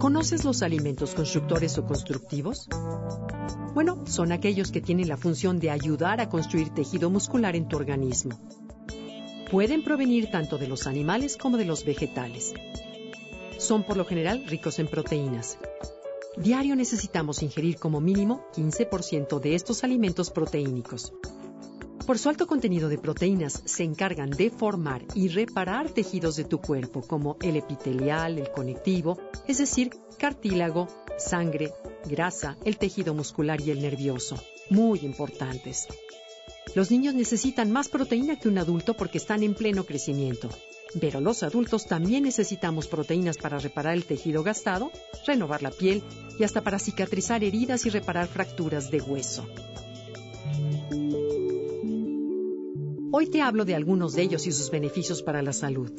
¿Conoces los alimentos constructores o constructivos? Bueno, son aquellos que tienen la función de ayudar a construir tejido muscular en tu organismo. Pueden provenir tanto de los animales como de los vegetales. Son por lo general ricos en proteínas. Diario necesitamos ingerir como mínimo 15% de estos alimentos proteínicos. Por su alto contenido de proteínas, se encargan de formar y reparar tejidos de tu cuerpo, como el epitelial, el conectivo, es decir, cartílago, sangre, grasa, el tejido muscular y el nervioso. Muy importantes. Los niños necesitan más proteína que un adulto porque están en pleno crecimiento. Pero los adultos también necesitamos proteínas para reparar el tejido gastado, renovar la piel y hasta para cicatrizar heridas y reparar fracturas de hueso. Hoy te hablo de algunos de ellos y sus beneficios para la salud.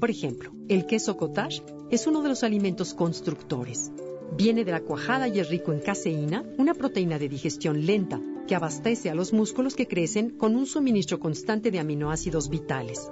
Por ejemplo, el queso cottage es uno de los alimentos constructores. Viene de la cuajada y es rico en caseína, una proteína de digestión lenta que abastece a los músculos que crecen con un suministro constante de aminoácidos vitales.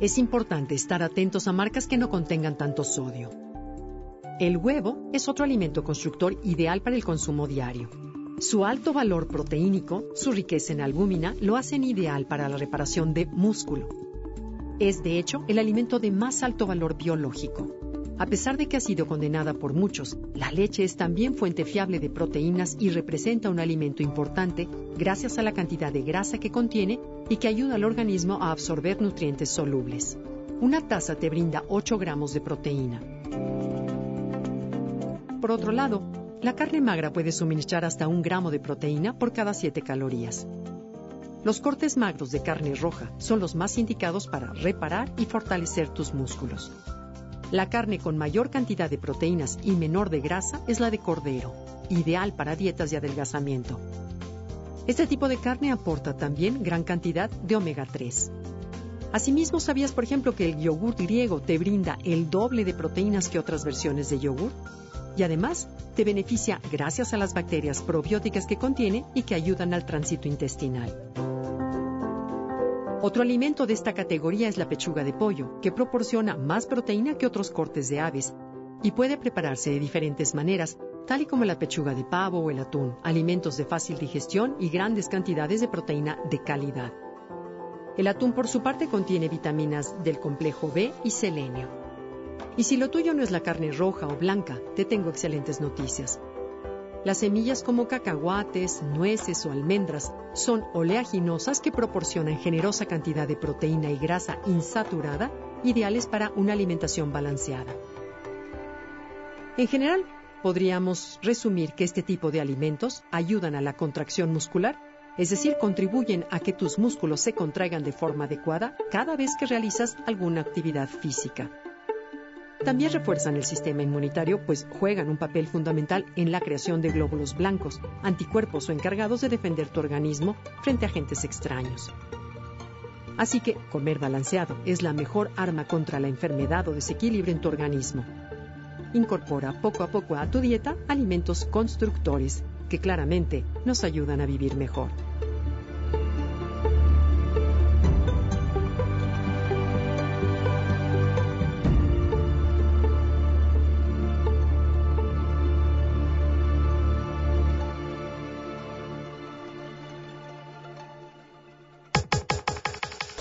Es importante estar atentos a marcas que no contengan tanto sodio. El huevo es otro alimento constructor ideal para el consumo diario. Su alto valor proteínico, su riqueza en albúmina, lo hacen ideal para la reparación de músculo. Es, de hecho, el alimento de más alto valor biológico. A pesar de que ha sido condenada por muchos, la leche es también fuente fiable de proteínas y representa un alimento importante gracias a la cantidad de grasa que contiene y que ayuda al organismo a absorber nutrientes solubles. Una taza te brinda 8 gramos de proteína. Por otro lado, la carne magra puede suministrar hasta un gramo de proteína por cada 7 calorías. Los cortes magros de carne roja son los más indicados para reparar y fortalecer tus músculos. La carne con mayor cantidad de proteínas y menor de grasa es la de cordero, ideal para dietas de adelgazamiento. Este tipo de carne aporta también gran cantidad de omega 3. Asimismo, ¿sabías, por ejemplo, que el yogur griego te brinda el doble de proteínas que otras versiones de yogur? Y además te beneficia gracias a las bacterias probióticas que contiene y que ayudan al tránsito intestinal. Otro alimento de esta categoría es la pechuga de pollo, que proporciona más proteína que otros cortes de aves y puede prepararse de diferentes maneras, tal y como la pechuga de pavo o el atún, alimentos de fácil digestión y grandes cantidades de proteína de calidad. El atún por su parte contiene vitaminas del complejo B y selenio. Y si lo tuyo no es la carne roja o blanca, te tengo excelentes noticias. Las semillas como cacahuates, nueces o almendras son oleaginosas que proporcionan generosa cantidad de proteína y grasa insaturada, ideales para una alimentación balanceada. En general, podríamos resumir que este tipo de alimentos ayudan a la contracción muscular, es decir, contribuyen a que tus músculos se contraigan de forma adecuada cada vez que realizas alguna actividad física. También refuerzan el sistema inmunitario, pues juegan un papel fundamental en la creación de glóbulos blancos, anticuerpos o encargados de defender tu organismo frente a agentes extraños. Así que comer balanceado es la mejor arma contra la enfermedad o desequilibrio en tu organismo. Incorpora poco a poco a tu dieta alimentos constructores que claramente nos ayudan a vivir mejor.